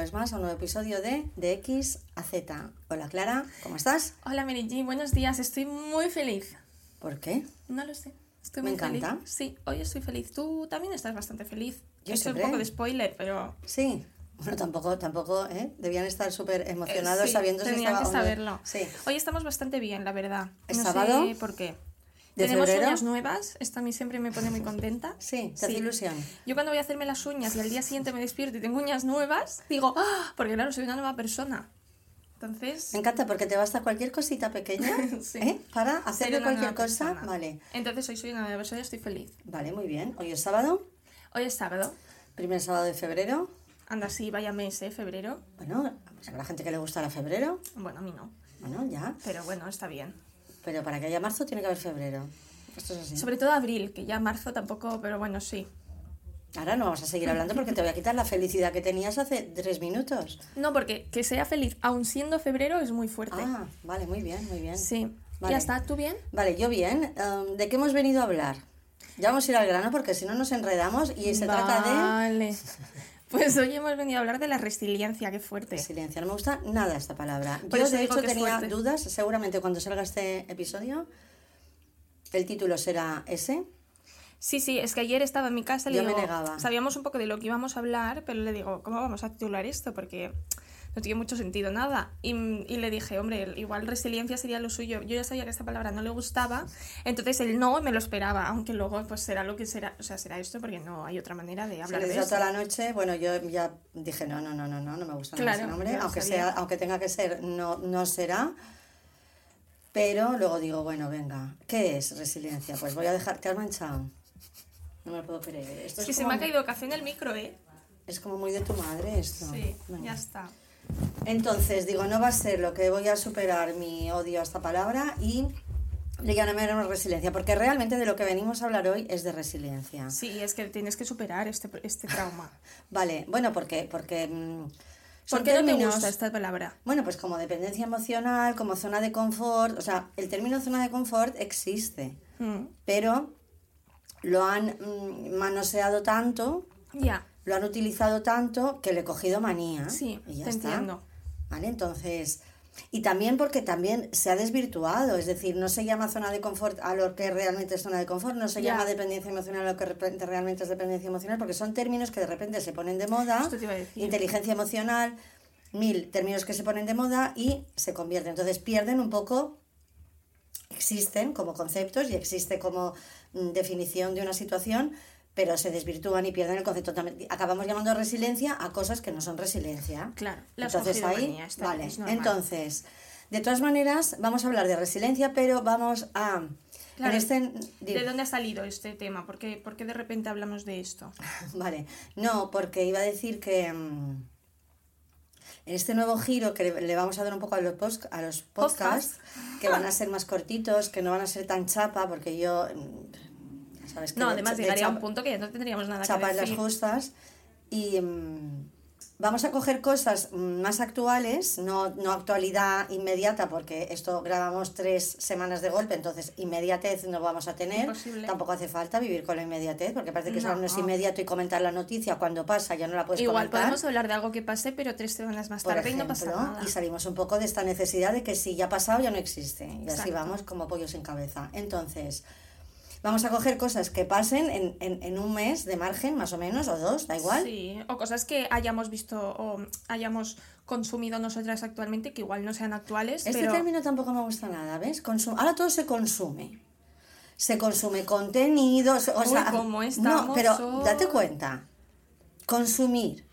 vez más a un nuevo episodio de De X a Z. Hola Clara, ¿cómo estás? Hola Mary G, buenos días. Estoy muy feliz. ¿Por qué? No lo sé. Estoy Me muy encanta. feliz. Sí, hoy estoy feliz. Tú también estás bastante feliz. Yo He hecho un poco de spoiler, pero Sí. Bueno, tampoco, tampoco, ¿eh? Debían estar súper emocionados eh, sí, sabiendo si estaba que saberlo. Sí. Hoy estamos bastante bien, la verdad. ¿Es no sábado? sé por qué. ¿De Tenemos febrero? uñas nuevas. Esto a mí siempre me pone muy contenta. Sí, te hace Sí. ilusión. Yo cuando voy a hacerme las uñas y al día siguiente me despierto y tengo uñas nuevas, digo, ¡ah! Porque claro, soy una nueva persona. Entonces, Me encanta porque te basta cualquier cosita pequeña Sí. ¿eh? para hacerle cualquier cosa. persona. Vale, Entonces hoy soy una nueva persona y estoy feliz. vale, muy bien. Hoy es sábado, Hoy es sábado. primer sábado de febrero. Anda así, vaya mes, ¿eh? Febrero. Bueno, pues habrá gente que le gustará febrero. Bueno, a mí no. Bueno, ya. Pero bueno, está bien. Pero para que haya marzo tiene que haber febrero. Esto es así. Sobre todo abril, que ya marzo tampoco, pero bueno, sí. Ahora no vamos a seguir hablando porque te voy a quitar la felicidad que tenías hace tres minutos. No, porque que sea feliz, aun siendo febrero, es muy fuerte. Ah, vale, muy bien, muy bien. sí. Vale. ¿Ya está? ¿Tú bien? Vale, yo bien. Em, ¿De qué hemos venido a hablar? Ya vamos a ir al grano porque si no nos enredamos y se trata de Vale. Pues hoy hemos venido a hablar de la resiliencia, qué fuerte. resiliencia. No me gusta nada esta palabra. Por yo, de hecho, tenía fuerte. dudas. Seguramente cuando salga este episodio, el título será ese. Sí, sí, es que ayer estaba en mi casa y le Yo me negaba. sabíamos un poco de lo que íbamos a hablar, pero le digo, ¿cómo vamos a titular esto? Porque no tiene mucho sentido nada. Y, y le dije, hombre, igual resiliencia sería lo suyo. Yo ya sabía que esta palabra no le gustaba, entonces el no me lo esperaba, aunque luego pues será lo que será, o sea, será esto porque no hay otra manera de Se hablar le de esto. toda la noche. Bueno, yo ya dije, no, no, no, no, no, no me gusta Claro, ese nombre. Aunque, sabía. sea, aunque tenga que ser, no, no será. Pero luego digo, bueno, venga, ¿qué es resiliencia? Pues voy a dejar, te has manchado. No me lo puedo creer. Esto Es que es se como, me ha caído café en el micro, ¿eh? es como muy de tu madre esto. Sí, Venga. ya está. Entonces, digo, no va a ser lo que voy a superar mi odio a esta palabra y le llamaremos resiliencia, porque realmente de lo que venimos a hablar hoy es de resiliencia. Sí, es que tienes que superar este, este trauma. Vale, bueno, porque, porque mm, ¿Por qué no términos- gusta esta palabra? Bueno, pues como dependencia emocional, como zona de confort, o sea, el término zona de confort existe, Mm, pero lo han mm, manoseado tanto, Ya, lo han utilizado tanto que le he cogido manía. sí, y ya te está. entiendo. ¿Vale? Entonces, y también porque también se ha desvirtuado, es decir, no se llama zona de confort a lo que realmente es zona de confort, no se llama dependencia emocional a lo que realmente es dependencia emocional, porque son términos que de repente se ponen de moda, inteligencia emocional, mil términos que se ponen de moda y se convierten, entonces pierden un poco, existen como conceptos y existe como mm, definición de una situación, pero se desvirtúan y pierden el concepto. También acabamos llamando resiliencia a cosas que no son resiliencia. Claro, has Entonces ahí, manía, está- vale. es. Entonces, de todas maneras, vamos a hablar de resiliencia, pero vamos a... Claro, este, ¿De dónde ha salido este tema? ¿Por qué, por qué de repente hablamos de esto? Vale, no, porque iba a decir que mm, en este nuevo giro que le, vamos a dar un poco a los, pos- a los podcasts, que van a ser más cortitos, que no van a ser tan chapa, porque yo... Sabes que No, de- además de llegaría a un punto que ya no tendríamos nada chapa que en las decir. justas y mm, vamos a coger cosas mm, más actuales, no, no actualidad inmediata, porque esto grabamos tres semanas de golpe, entonces inmediatez no vamos a tener. Imposible. Tampoco hace falta vivir con la inmediatez, porque parece que eso No. no es inmediato y comentar la noticia cuando pasa ya no la puedes Igual comentar. podemos hablar de algo que pase, pero tres semanas más por tarde ejemplo, y no pasa nada. y salimos un poco de esta necesidad de que si ya ha pasado ya no existe. Y así Exacto. vamos como pollos sin cabeza. Entonces, vamos a coger cosas que pasen en, en, en un mes de margen, más o menos, o dos, da igual. Sí, o cosas que hayamos visto o hayamos consumido nosotras actualmente que igual no sean actuales, Este pero término tampoco me gusta nada, ¿ves? Consum- Ahora todo se consume. Se consume contenido, o Uy, sea, cómo no, estamos pero hoy. date cuenta. Consumir.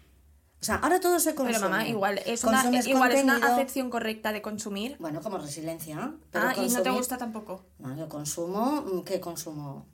O sea, ahora todo se consume. pero mamá, igual es una igual es una acepción correcta de consumir. Bueno, como resiliencia. Pero Ah, y no te gusta tampoco. No, yo consumo, mm, ¿qué consumo?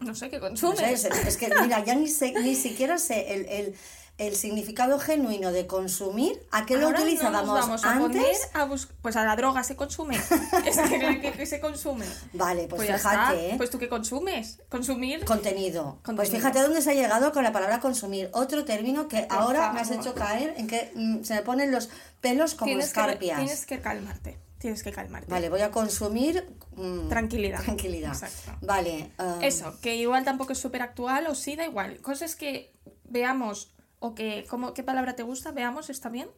No sé qué No consumes. sé, es, es que, mira, ya ni, sé, ni siquiera sé el, el, el significado genuino de consumir, a qué lo Ahora no nos utilizábamos vamos a poner antes. a pues a la droga se consume. es que, que- que se consume. Vale, pues, ya fíjate. ¿eh? Pues tú qué consumes? Consumir. Contenido. Pues fíjate dónde se ha llegado con la palabra consumir. Otro término que Por ahora me has hecho caer en que mm, se me ponen los pelos como tienes, que, escarpias. tienes que calmarte. Tienes que calmarte. Vale, voy a consumir mm, Tranquilidad. Tranquilidad. Exacto. Vale. um, Eso, que igual tampoco es súper actual o sí, da igual. Cosas que veamos o que, ¿cómo, ¿qué palabra te gusta? Veamos, ¿está bien?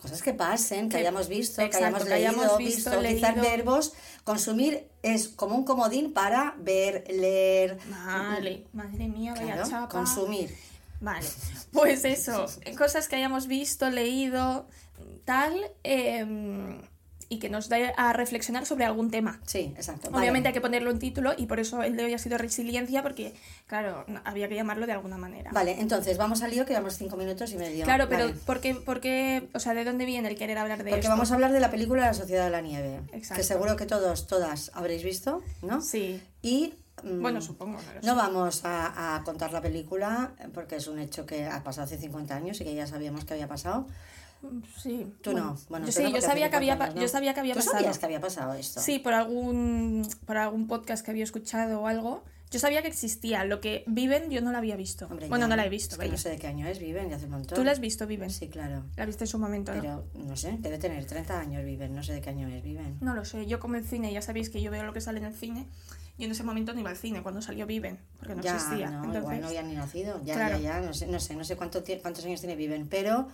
Cosas que pasen, que, Que- hayamos visto, exacto, que hayamos que leído, hayamos visto, visto, verbos. Consumir es como un comodín para ver, leer. Vale, madre mía, vaya Claro, chapa. consumir. Vale, pues eso, cosas que hayamos visto, leído, tal, eh, y que nos dé a reflexionar sobre algún tema. Sí, exacto. Obviamente vale. hay que ponerlo en título y por eso el de hoy ha sido resiliencia, porque, claro, había que llamarlo de alguna manera. Vale, entonces vamos al lío que llevamos cinco minutos y medio. Claro, pero Vale. ¿por qué, por qué- o sea, ¿de dónde viene el querer hablar de Porque esto? vamos a hablar de la película La Sociedad de la Nieve. Exacto. Que seguro que todos, todas habréis visto, ¿no? Sí, Y. mm, bueno, supongo. No vamos a, a contar la película porque es un hecho que ha pasado hace 50 años y que ya sabíamos que había pasado. Sí. Tú bueno, no. Bueno, yo sí, no, yo sabía que había, 50 pa- años, ¿no? yo sabía que había ¿Tú pasado. sabías que había pasado esto? Sí, por algún, por algún podcast que había escuchado o algo. Yo sabía que existía. Lo que Viven yo no la había visto. Hombre, bueno, ya, no la he visto, es que no sé de qué año es, Viven, ya hace un montón. ¿Tú la has visto, Viven? Sí, claro. La viste en su momento, ¿no? Pero no sé, debe tener 30 años Viven, no sé de qué año es Viven. No lo sé. Yo como el cine, ya sabéis que yo veo lo que sale en el cine. Yo en ese momento no iba al cine cuando salió Viven, porque no ya, existía. no, Entonces, igual no había ni nacido. Ya, Claro. ya, ya, no sé, no sé, no sé cuánto cuántos años tiene Viven, pero,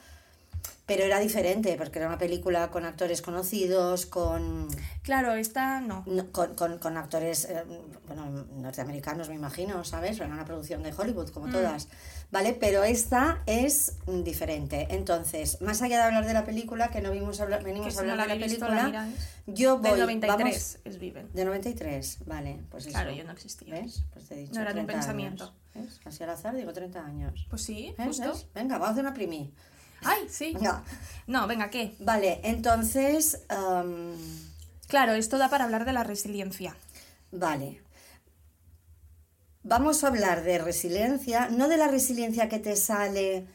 pero era diferente, porque era una película con actores conocidos, con, Claro, esta no. no- con, con, con actores, eh, bueno, norteamericanos me imagino, ¿sabes? Era una producción de Hollywood, como Mm. todas, ¿vale? Pero esta es diferente. Entonces, más allá de hablar de la película, que no vimos hablar, venimos a si no hablar la de la película, la yo voy, Del 93 vamos, es Viven. de 93, vale, pues eso. Claro, yo no existía. ¿Ves? Pues te he dicho No era de un 30 pensamiento. años. ¿Ves? Así al azar digo 30 años. Pues sí, justo. ¿Ves? Venga, vamos a hacer una primi. Ay, sí. Venga. No, venga, ¿qué? Vale, entonces, am, Claro, esto da para hablar de la resiliencia. vale. Vamos a hablar de resiliencia, no de la resiliencia que te sale,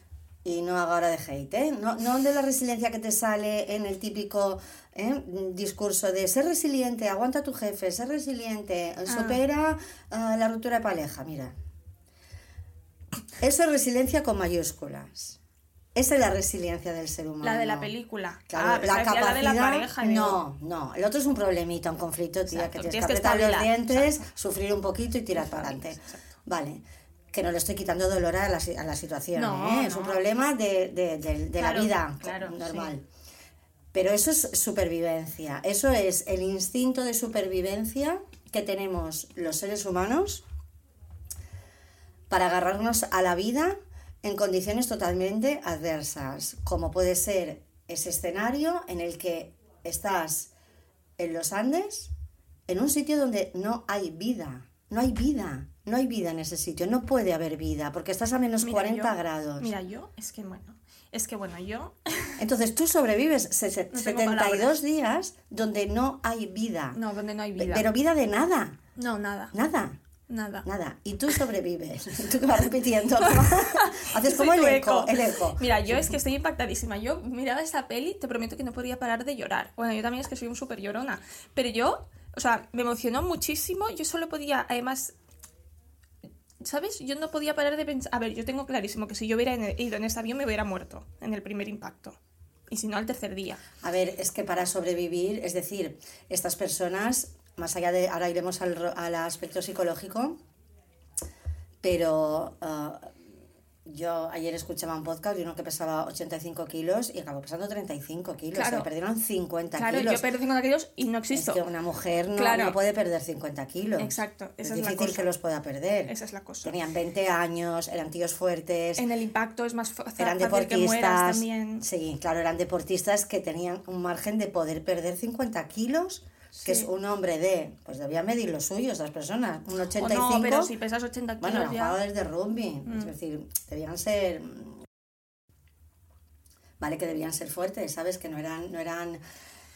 y no hago ahora de hate, ¿eh? no, no de la resiliencia que te sale en el típico ¿eh? discurso de ser resiliente, aguanta a tu jefe, ser resiliente, supera ah, la ruptura de pareja. Mira, eso es resiliencia con mayúsculas. Esa es la resiliencia del ser humano. La de la película. Claro, ah, la de la capacidad- pareja. No, no. El otro es un problemita, un conflicto, tía, que tienes, tienes que apretar los dientes, exacto. sufrir un poquito y tirar para adelante. Vale. Que no le estoy quitando dolor a la, a la situación, No, ¿eh? Es un problema de, de- de- de Claro, la vida claro, normal. Pero eso es supervivencia. Eso es el instinto de supervivencia que tenemos los seres humanos para agarrarnos a la vida en condiciones totalmente adversas, como puede ser ese escenario en el que estás en los Andes, en un sitio donde no hay vida, no hay vida, no hay vida en ese sitio, no puede haber vida, porque estás a menos mira, 40 yo- grados. Mira, yo, es que bueno, es que bueno, yo Entonces tú sobrevives No tengo 72 palabras. días donde no hay vida, no, donde no hay vida. pero vida de nada, No, nada, nada. Nada. Nada, y tú sobrevives. Tú que vas repitiendo. Haces como el eco, el eco. Mira, yo es que estoy impactadísima. Yo miraba esa peli, te prometo que no podía parar de llorar. Bueno, yo también es que soy un súper llorona. Pero yo, o sea, me emocionó muchísimo. Yo solo podía, además, ¿sabes? Yo no podía parar de pensar. A ver, yo tengo clarísimo que si yo hubiera ido en ese avión me hubiera muerto en el primer impacto. Y si no, al tercer día. A ver, es que para sobrevivir, es decir, estas personas, más allá de, ahora iremos al, al aspecto psicológico, pero ah, yo ayer escuchaba un podcast de uno que pesaba 85 kilos y acabó pesando 35 kilos, Claro. o sea, perdieron 50 Claro, kilos. yo perdí 50 kilos y no es existo. que una mujer no, Claro. no puede perder 50 kilos. Exacto, Es esa es la difícil cosa. que los pueda perder. Esa es la cosa. Tenían 20 años, eran tíos fuertes, En el impacto es más fa- eran fácil que mueras deportistas. también. Sí, claro, eran deportistas que tenían un margen de poder perder 50 kilos, que es un hombre de, pues debía medir lo suyo estas personas, un O 85. no, pero si pesas 80 kilos bueno, ya... Mm. jugadores de rugby, es decir, debían ser vale que debían ser fuertes, ¿sabes? Que no eran no eran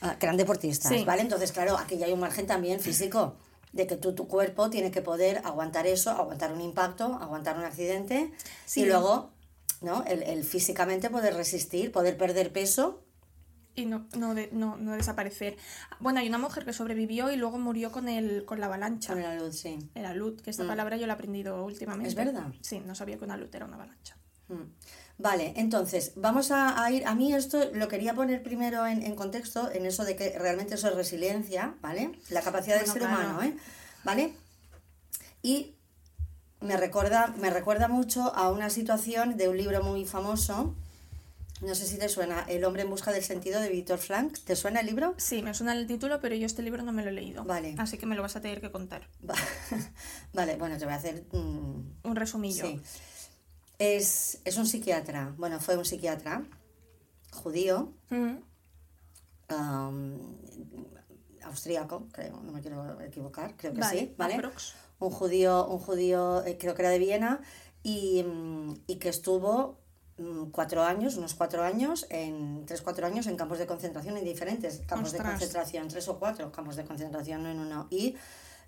ah, que eran deportistas, Sí. ¿vale? Entonces, claro, aquí ya hay un margen también físico de que tú, tu cuerpo tiene que poder aguantar eso, aguantar un impacto, aguantar un accidente Sí. y luego, ¿no? El, el físicamente poder resistir, poder perder peso. Y no, no, de- no, no desaparecer. Bueno, hay una mujer que sobrevivió y luego murió con el con la avalancha. Con la luz, sí. Era lut, que esta palabra yo la he aprendido últimamente. ¿Es verdad? Sí, no sabía que una lut era una avalancha. Mm. Vale, entonces, vamos a, a ir, a mí esto lo quería poner primero en, en contexto, en eso de que realmente eso es resiliencia, ¿vale? La capacidad del ser claro. humano, ¿eh? ¿Vale? Y me recuerda, me recuerda mucho a una situación de un libro muy famoso. No sé si te suena, El hombre en busca del sentido de Víctor Frank. ¿Te suena el libro? Sí, me suena el título, pero yo este libro no me lo he leído. Vale. Así que me lo vas a tener que contar. Va- vale, bueno, te voy a hacer... mm, Un resumillo. Sí. Es, es un psiquiatra, bueno, fue un psiquiatra judío, Mm, am, austríaco, creo, no me quiero equivocar, creo que Vale, sí, ¿vale? aprox. Un judío, un judío, eh, creo que era de Viena, y, mm, y que estuvo mm, cuatro años, unos cuatro años, en tres, cuatro años en campos de concentración, en diferentes campos de concentración, tres o cuatro campos de concentración, no en uno. Y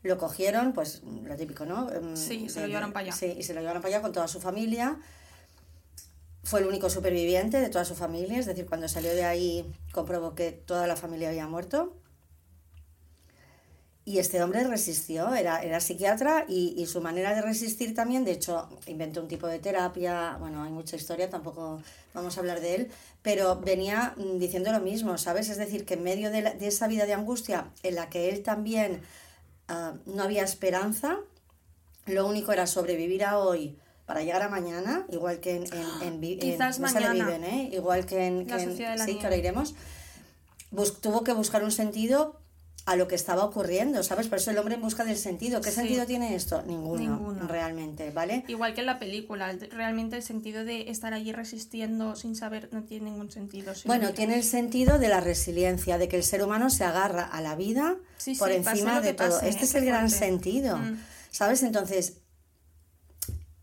lo cogieron, pues lo típico, ¿no? Em, Sí, se lo llevaron para allá. Sí, y se lo llevaron para allá con toda su familia. Fue el único superviviente de toda su familia, es decir, cuando salió de ahí comprobó que toda la familia había muerto. Y este hombre resistió, era, era psiquiatra y, y su manera de resistir también, de hecho, inventó un tipo de terapia, bueno, hay mucha historia, tampoco vamos a hablar de él, pero venía mm, diciendo lo mismo, ¿sabes? Es decir, que en medio de, la- de esa vida de angustia en la que él también ah, no había esperanza, lo único era sobrevivir a hoy para llegar a mañana, igual que en... en, en, en- Quizás sale mañana. Viven, ¿eh? Igual que en... Que en- la sí, que ahora iremos. Bus- tuvo que buscar un sentido a lo que estaba ocurriendo, ¿sabes? Por eso el hombre en busca del sentido. ¿Qué Sí. sentido tiene esto? Ninguno, Ninguno. realmente, ¿vale? Igual que en la película, el- realmente el sentido de estar allí resistiendo sin saber no tiene ningún sentido. Bueno, tiene el sentido de la resiliencia, de que el ser humano se agarra a la vida Sí, por sí, encima de todo. pase, este es el gran sentido, Mm. ¿sabes? Entonces,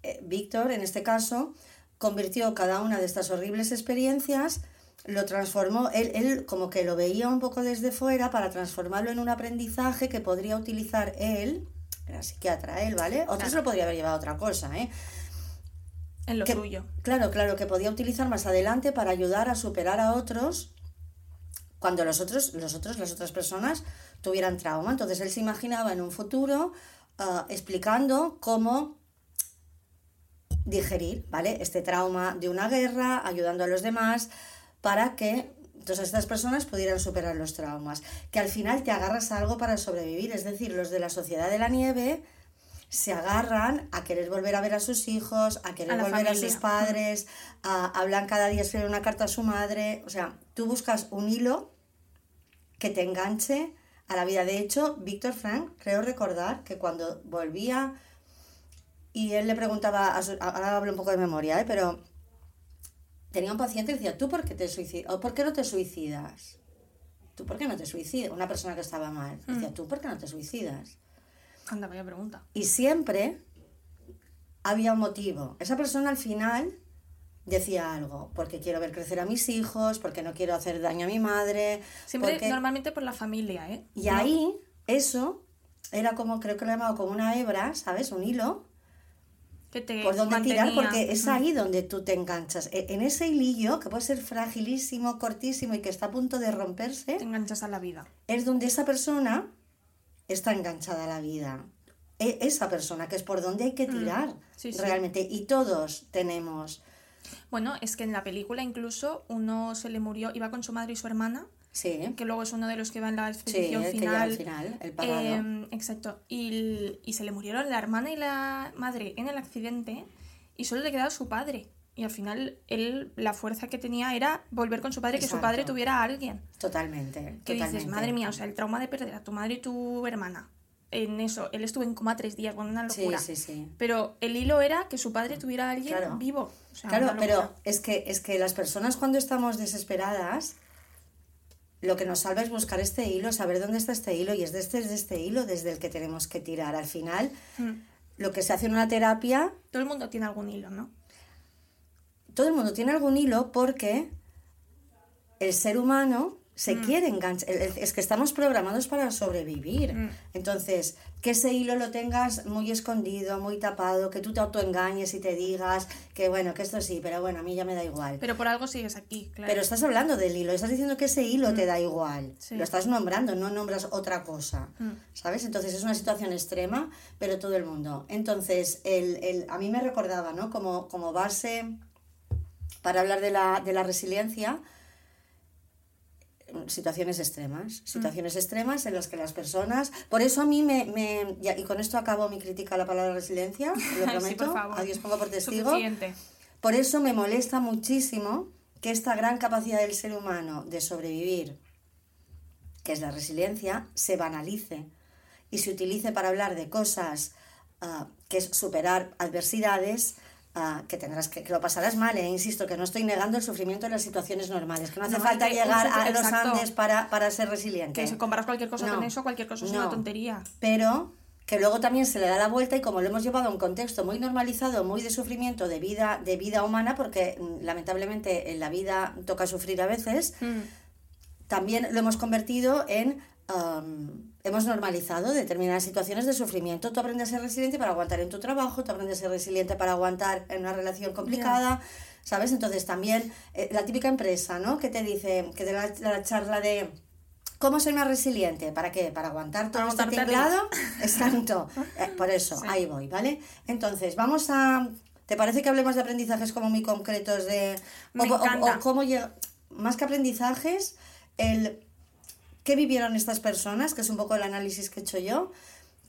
eh, Víctor, en este caso, convirtió cada una de estas horribles experiencias, lo transformó, él, él como que lo veía un poco desde fuera para transformarlo en un aprendizaje que podría utilizar él, era psiquiatra él, ¿vale? Otro Claro. se lo podría haber llevado a otra cosa, ¿eh? En lo que- suyo. Claro, claro, que podía utilizar más adelante para ayudar a superar a otros cuando los otros, los otros, las otras personas tuvieran trauma. Entonces él se imaginaba en un futuro ah, explicando cómo digerir, ¿vale? Este trauma de una guerra, ayudando a los demás para que todas estas personas pudieran superar los traumas. Que al final te agarras a algo para sobrevivir, es decir, los de la sociedad de la nieve se agarran a querer volver a ver a sus hijos, a querer A volver a sus padres, a, hablan cada día, escriben una carta a su madre. O sea, tú buscas un hilo que te enganche a la vida. De hecho, Víctor Frank, creo recordar que cuando volvía y él le preguntaba, a su- ahora hablo un poco de memoria, ¿eh? pero tenía un paciente que decía, ¿tú por qué te suicidas? ¿O por qué no te suicidas? ¿Tú por qué no te suicidas? Una persona que estaba mal. Decía, ¿tú por qué no te suicidas? Anda, vaya pregunta. Y siempre había un motivo. Esa persona al final decía algo, porque quiero ver crecer a mis hijos, porque no quiero hacer daño a mi madre. Siempre, porque- normalmente por la familia, ¿eh? Y No- ahí, eso era como, creo que lo he llamado como una hebra, ¿sabes? Un hilo, que te por donde tirar, mantenía- porque es ahí donde tú te enganchas. E- En ese hilillo, que puede ser fragilísimo, cortísimo y que está a punto de romperse, Te enganchas a la vida. es donde esa persona está enganchada a la vida. E- Esa persona, que es por donde hay que tirar Mm. sí, sí. realmente. Y todos tenemos, Bueno, es que en la película incluso uno se le murió, iba con su madre y su hermana, sí, que luego es uno de los que va en la sí, expedición que final. al final, el pagado. Em, exacto. Y, y se le murieron la hermana y la madre en el accidente y solo le quedaba su padre. Y al final él, la fuerza que tenía era volver con su padre, que su padre Exacto. tuviera a alguien. totalmente. Que dices, totalmente. madre mía, o sea, el trauma de perder a tu madre y tu hermana. En eso, él estuvo en coma tres días, bueno, una locura. sí, sí. Pero el hilo era que su padre tuviera a alguien Claro. vivo. O sea, Claro, pero es que, es que las personas cuando estamos desesperadas, lo que nos salva es buscar este hilo, saber dónde está este hilo, y es desde este, este hilo desde el que tenemos que tirar. Al final, Mm. lo que se hace en una terapia, Todo el mundo tiene algún hilo, ¿no? todo el mundo tiene algún hilo porque el ser humano se Mm. quiere enganchar. Es que estamos programados para sobrevivir. Mm. Entonces, que ese hilo lo tengas muy escondido, muy tapado, que tú te autoengañes y te digas que bueno, que esto sí, pero bueno, a mí ya me da igual. Pero por algo sigues aquí, claro. Pero estás hablando del hilo, estás diciendo que ese hilo te da igual. Sí. Lo estás nombrando, no nombras otra cosa. Mm. ¿Sabes? Entonces es una situación extrema, pero todo el mundo. Entonces, el, el- a mí me recordaba, ¿no? Como, como base para hablar de la, de la resiliencia, situaciones extremas, situaciones extremas en las que las personas, por eso a mí me, me y con esto acabo mi crítica a la palabra resiliencia, lo Sí, prometo, por favor. a Dios pongo por testigo, Suficiente. por eso me molesta muchísimo que esta gran capacidad del ser humano de sobrevivir, que es la resiliencia, se banalice y se utilice para hablar de cosas ah, que es superar adversidades, que tendrás que, que lo pasarás mal, eh, insisto, que no estoy negando el sufrimiento en las situaciones normales, que no hace No, falta llegar a los exacto. Andes para, para ser resiliente. Que si comparas cualquier cosa No. con eso, cualquier cosa es No. una tontería. pero que luego también se le da la vuelta y como lo hemos llevado a un contexto muy normalizado, muy de sufrimiento, de vida, de vida humana, porque mm, lamentablemente en la vida toca sufrir a veces, Mm. también lo hemos convertido en... hemos normalizado determinadas situaciones de sufrimiento. Tú aprendes a ser resiliente para aguantar en tu trabajo, tú aprendes a ser resiliente para aguantar en una relación complicada, ¿sabes? Entonces también eh, la típica empresa, ¿no? Que te dice, que te da la, la charla de... ¿Cómo soy más resiliente? ¿Para qué? ¿Para aguantar todo este tinglado? Exacto. Eh, por eso, Sí. ahí voy, ¿vale? Entonces, vamos a... ¿Te parece que hablemos de aprendizajes como muy concretos de... Me o, o- encanta. o cómo llega... Más que aprendizajes, el... ¿Qué vivieron estas personas? Que es un poco el análisis que he hecho yo.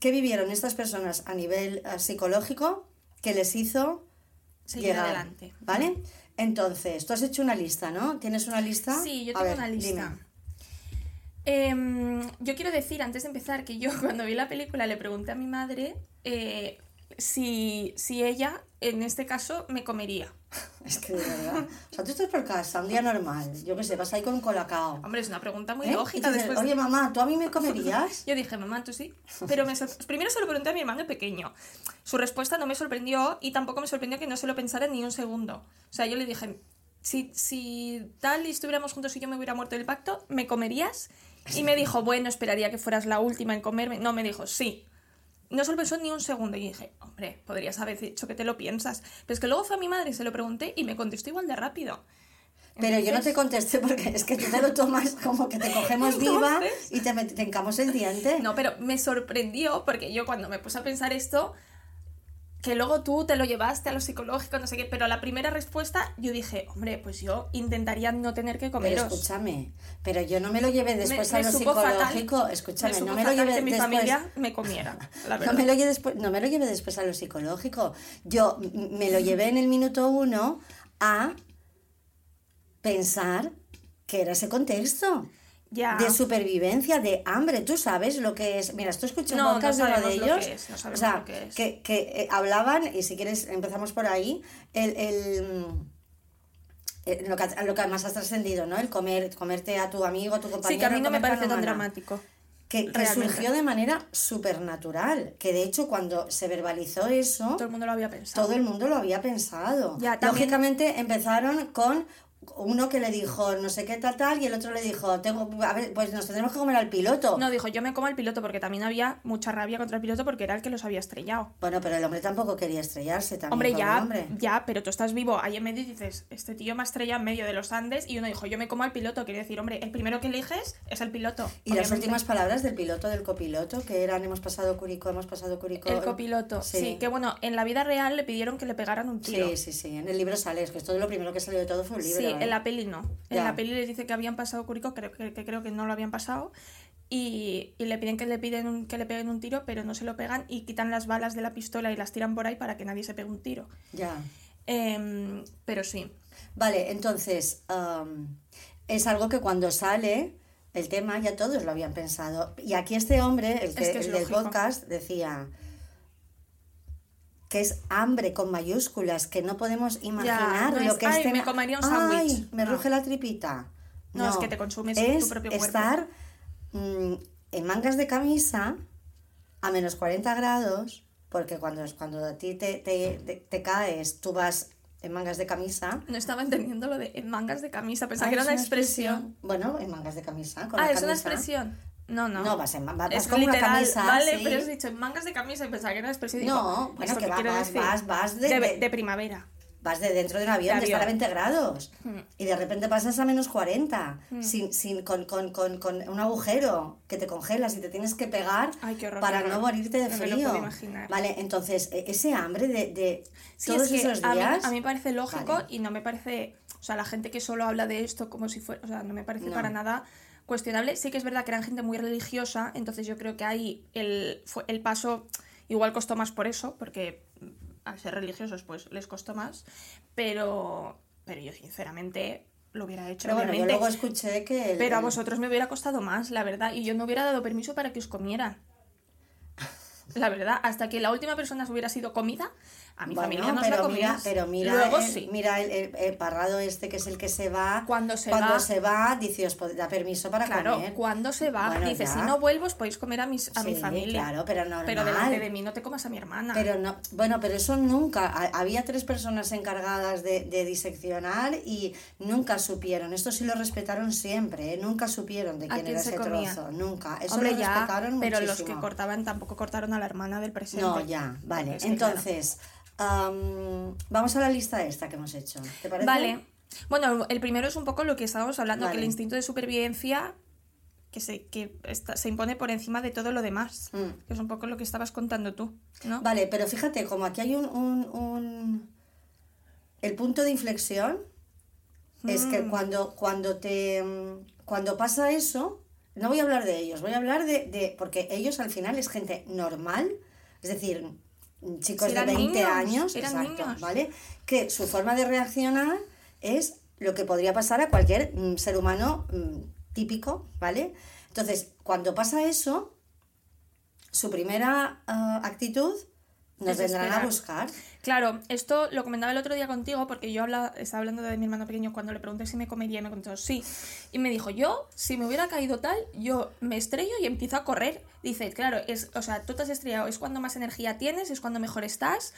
¿Qué vivieron estas personas a nivel eh, psicológico que les hizo Seguir llegar? adelante. ¿Vale? Entonces, tú has hecho una lista, ¿no? ¿Tienes una lista? Sí, yo tengo ver, una lista. Em, yo quiero decir, antes de empezar, que yo cuando vi la película le pregunté a mi madre eh, si, si ella, en este caso, me comería. Es que de verdad. O sea, tú estás por casa, un día normal. Yo qué sé, vas ahí con un colacao. Hombre, es una pregunta muy ¿eh? Lógica. Después... Oye, mamá, ¿tú a mí me comerías? Yo dije, mamá, tú sí. Pero me sor- primero se lo pregunté a mi hermano pequeño. Su respuesta no me sorprendió y tampoco me sorprendió que no se lo pensara ni un segundo. O sea, yo le dije, si, si tal y estuviéramos juntos y yo me hubiera muerto del pacto, ¿me comerías? Y me dijo, bueno, esperaría que fueras la última en comerme. No, me dijo, sí. No se lo pensó ni un segundo y dije, hombre, podrías haber dicho que te lo piensas. Pero es que luego fue a mi madre, se lo pregunté y me contestó igual de rápido. Pero yo no te contesté porque es que tú te lo tomas como que te cogemos viva Entonces- y te, te encamos el diente. No, pero me sorprendió porque yo cuando me puse a pensar esto, que luego tú te lo llevaste a lo psicológico, no sé qué, pero la primera respuesta yo dije, hombre, pues yo intentaría no tener que Pero comeros. escúchame, pero yo no me lo llevé después Me- a lo fatal- psicológico. Escúchame, me no me lo llevé que mi después. familia me comiera, la No me, lo llevé después, no me lo llevé después a lo psicológico. Yo me lo llevé en el minuto uno a pensar que era ese contexto. Ya. De supervivencia, de hambre. Tú sabes lo que es. Mira, esto escuché un No, de uno de ellos. que es, no o sea, lo que es. que, que, eh, hablaban, y si quieres empezamos por ahí, el, el, eh, lo, que, lo que más has trascendido, ¿no? El comer, comerte a tu amigo, a tu compañero. Sí, que a mí no me parece tan dramático. que, que surgió de manera supernatural, que de hecho cuando se verbalizó eso, Todo el mundo lo había pensado. todo el mundo lo había pensado. Ya, Lógicamente empezaron con uno que le dijo no sé qué tal tal y el otro le dijo, tengo, a ver, pues nos tendremos que comer al piloto. No, dijo, yo me como al piloto porque también había mucha rabia contra el piloto porque era el que los había estrellado. Bueno, pero el hombre tampoco quería estrellarse también. Hombre, ya, hombre. ya, pero tú estás vivo ahí en medio y dices, este tío me ha estrellado en medio de los Andes y uno dijo, yo me como al piloto. Quiere decir, hombre, el primero que eliges es el piloto. Y las últimas palabras del piloto, del copiloto, que eran hemos pasado Curicó, hemos pasado Curicó. El copiloto, sí. que bueno, en la vida real le pidieron que le pegaran un tiro. Sí, sí, sí. En el libro sale, es que esto es lo primero que salió de todo fue un libro. Sí. En la peli no. En Ya. la peli les dice que habían pasado Curicó, creo que, que creo que no lo habían pasado. Y, y le piden que le piden un- que le peguen un tiro, pero no se lo pegan y quitan las balas de la pistola y las tiran por ahí para que nadie se pegue un tiro. Ya. Em, pero sí. Vale, entonces, es algo que cuando sale el tema ya todos lo habían pensado. Y aquí este hombre, el, que, Es que es el del podcast, decía que es hambre con mayúsculas, que no podemos imaginar no lo es, que "Ay, es me comería un Ay, sándwich". me No. ruge la tripita. No, es que te consumes tu es propio cuerpo. estar mm, en mangas de camisa a menos 40 grados, porque cuando, cuando a ti te, te, te- te caes, tú vas en mangas de camisa. No estaba entendiendo lo de en mangas de camisa, pensaba Ah, que era una expresión. Bueno, en mangas de camisa. Con Ah, la es una camisa. expresión. No, no. No, vas en vas, vas es con una camisa. vale, sí. pero has dicho en mangas de camisa y pensaba que era digo, No, bueno, ¿esto que va- quiere vas, decir? vas, vas de, de, de- de primavera. vas de dentro de un avión De estar a avión. 20 grados Mm. y de repente pasas a menos 40 sin, sin, con, con, con, con un agujero que te congelas y te tienes que pegar Ay, qué horror, para no morirte de No frío. puedo imaginar. Vale, entonces e- ese hambre de, Sí, todos es que esos a mí, días. a mí me parece lógico Vale. y no me parece, o sea, la gente que solo habla de esto como si fuera, o sea, no me parece No. para nada cuestionable. Sí que es verdad que eran gente muy religiosa, entonces yo creo que ahí el, el paso igual costó más por eso, porque al ser religiosos pues les costó más, pero, pero yo sinceramente lo hubiera hecho. Pero bueno, yo obviamente. luego escuché que... el- Pero a vosotros me hubiera costado más, la verdad, y yo no hubiera dado permiso para que os comiera. La verdad, hasta que la última persona hubiera sido comida, a mi Bueno, familia no os la pero mira, pero mira, Luego el, sí. mira el, el- el parrado este que es el que se va. Cuando se cuando va- se va, dice, os da permiso para Claro, comer. cuando se va, Bueno, dice, ya. si no vuelvo, os podéis comer a, mis, a mi Sí, familia. claro, pero normal. Pero delante de mí no te comas a mi hermana. Pero no, bueno, pero eso nunca. ha- Había tres personas encargadas de, de diseccionar y nunca supieron. Esto sí lo respetaron siempre, ¿eh? nunca supieron de ¿A quién quién era se ese comía? trozo. Nunca. Eso Hombre, lo ya, respetaron pero los muchísimo. que cortaban tampoco cortaron a la hermana del presente. No, ya, vale. Es que, claro. Vamos a la lista esta que hemos hecho. ¿Te parece? Vale. Bueno, el primero es un poco lo que estábamos hablando, que el instinto de supervivencia que se, que está- se impone por encima de todo lo demás. Mm. Que es un poco lo que estabas contando tú, ¿no? Vale, pero fíjate, como aquí hay un, un, un- El punto de inflexión es que Mm. cuando, cuando te... mm, Cuando pasa eso, no voy a hablar de ellos, voy a hablar de... de porque ellos al final es gente normal, es decir, chicos de eran 20 niños, años, exacto, niños. ¿vale? Que su forma de reaccionar es lo que podría pasar a cualquier mm, ser humano mm, típico, ¿vale? Entonces, cuando pasa eso, su primera ah, actitud nos vendrán a buscar. Claro, esto lo comentaba el otro día contigo porque yo habla, estaba hablando de mi hermano pequeño cuando le pregunté si me comería y me contestó sí. Y me dijo, yo, si me hubiera caído tal, yo me estrello y empiezo a correr. Dice, claro, es, o sea, tú te has estrellado, es cuando más energía tienes, es cuando mejor estás.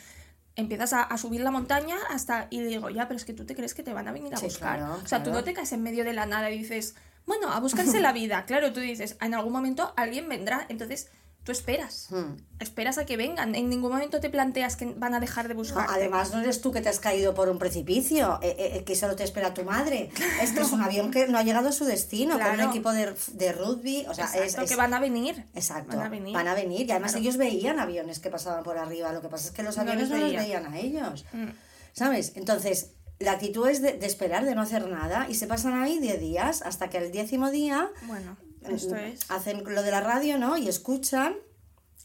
Empiezas a, a subir la montaña hasta... Y digo, ya, pero es que tú te crees que te van a venir a Sí, buscar. claro, o sea, tú no te caes en medio de la nada y dices, bueno, a buscarse la vida. Claro, tú dices, en algún momento alguien vendrá. Entonces, tú esperas. Hmm. Esperas a que vengan. En ningún momento te planteas que van a dejar de No, buscar. además, no eres tú que te has caído por un precipicio, eh, eh, que solo te espera tu madre. Es que es un avión que no ha llegado a su destino, con un equipo de, de rugby. O sea, es, Exacto, es- que van a venir. Exacto, Van a venir. Y además Claro. ellos veían aviones que pasaban por arriba. Lo que pasa es que los No aviones los no los veían. veían a ellos. Mm. ¿Sabes? Entonces, la actitud es de, de esperar, de no hacer nada. Y se pasan ahí 10 días hasta que el décimo día Bueno, esto es hacen lo de la radio, ¿no? Y escuchan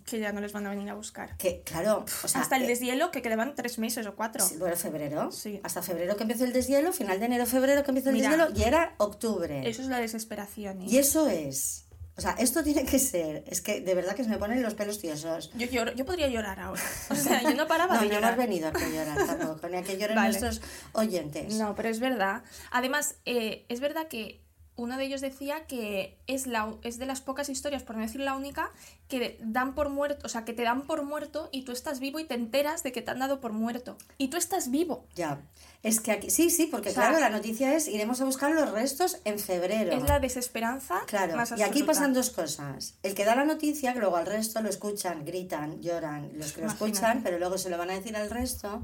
que ya no les van a venir a buscar. que, claro, o sea, Hasta el eh, deshielo, que quedaban tres meses o cuatro. Sí, bueno, febrero. Sí. Hasta febrero que empezó el deshielo, final de enero, febrero que empezó el Mira, deshielo, y era octubre. Eso es la desesperación. ¿eh? Y eso es. O sea, esto tiene que ser. Es que de verdad que se me ponen los pelos tiesos. Yo, lloro- yo podría llorar ahora. O sea, yo no paraba No, de no llorar. hemos venido a que llorar tampoco, ni a que lloren Vale. nuestros oyentes. No, pero es verdad. Además, eh, es verdad que uno de ellos decía que es, la, es de las pocas historias, por no decir la única, que dan por muerto, o sea, que te dan por muerto y tú estás vivo y te enteras de que te han dado por muerto. Y tú estás vivo. Ya. Es que aquí. Sí, sí, porque O sea, claro, la noticia es iremos a buscar los restos en febrero. Es la desesperanza Claro, más y aquí pasan dos cosas. El que da la noticia, que luego al resto lo escuchan, gritan, lloran, los que lo Imagínate. escuchan, pero luego se lo van a decir al resto.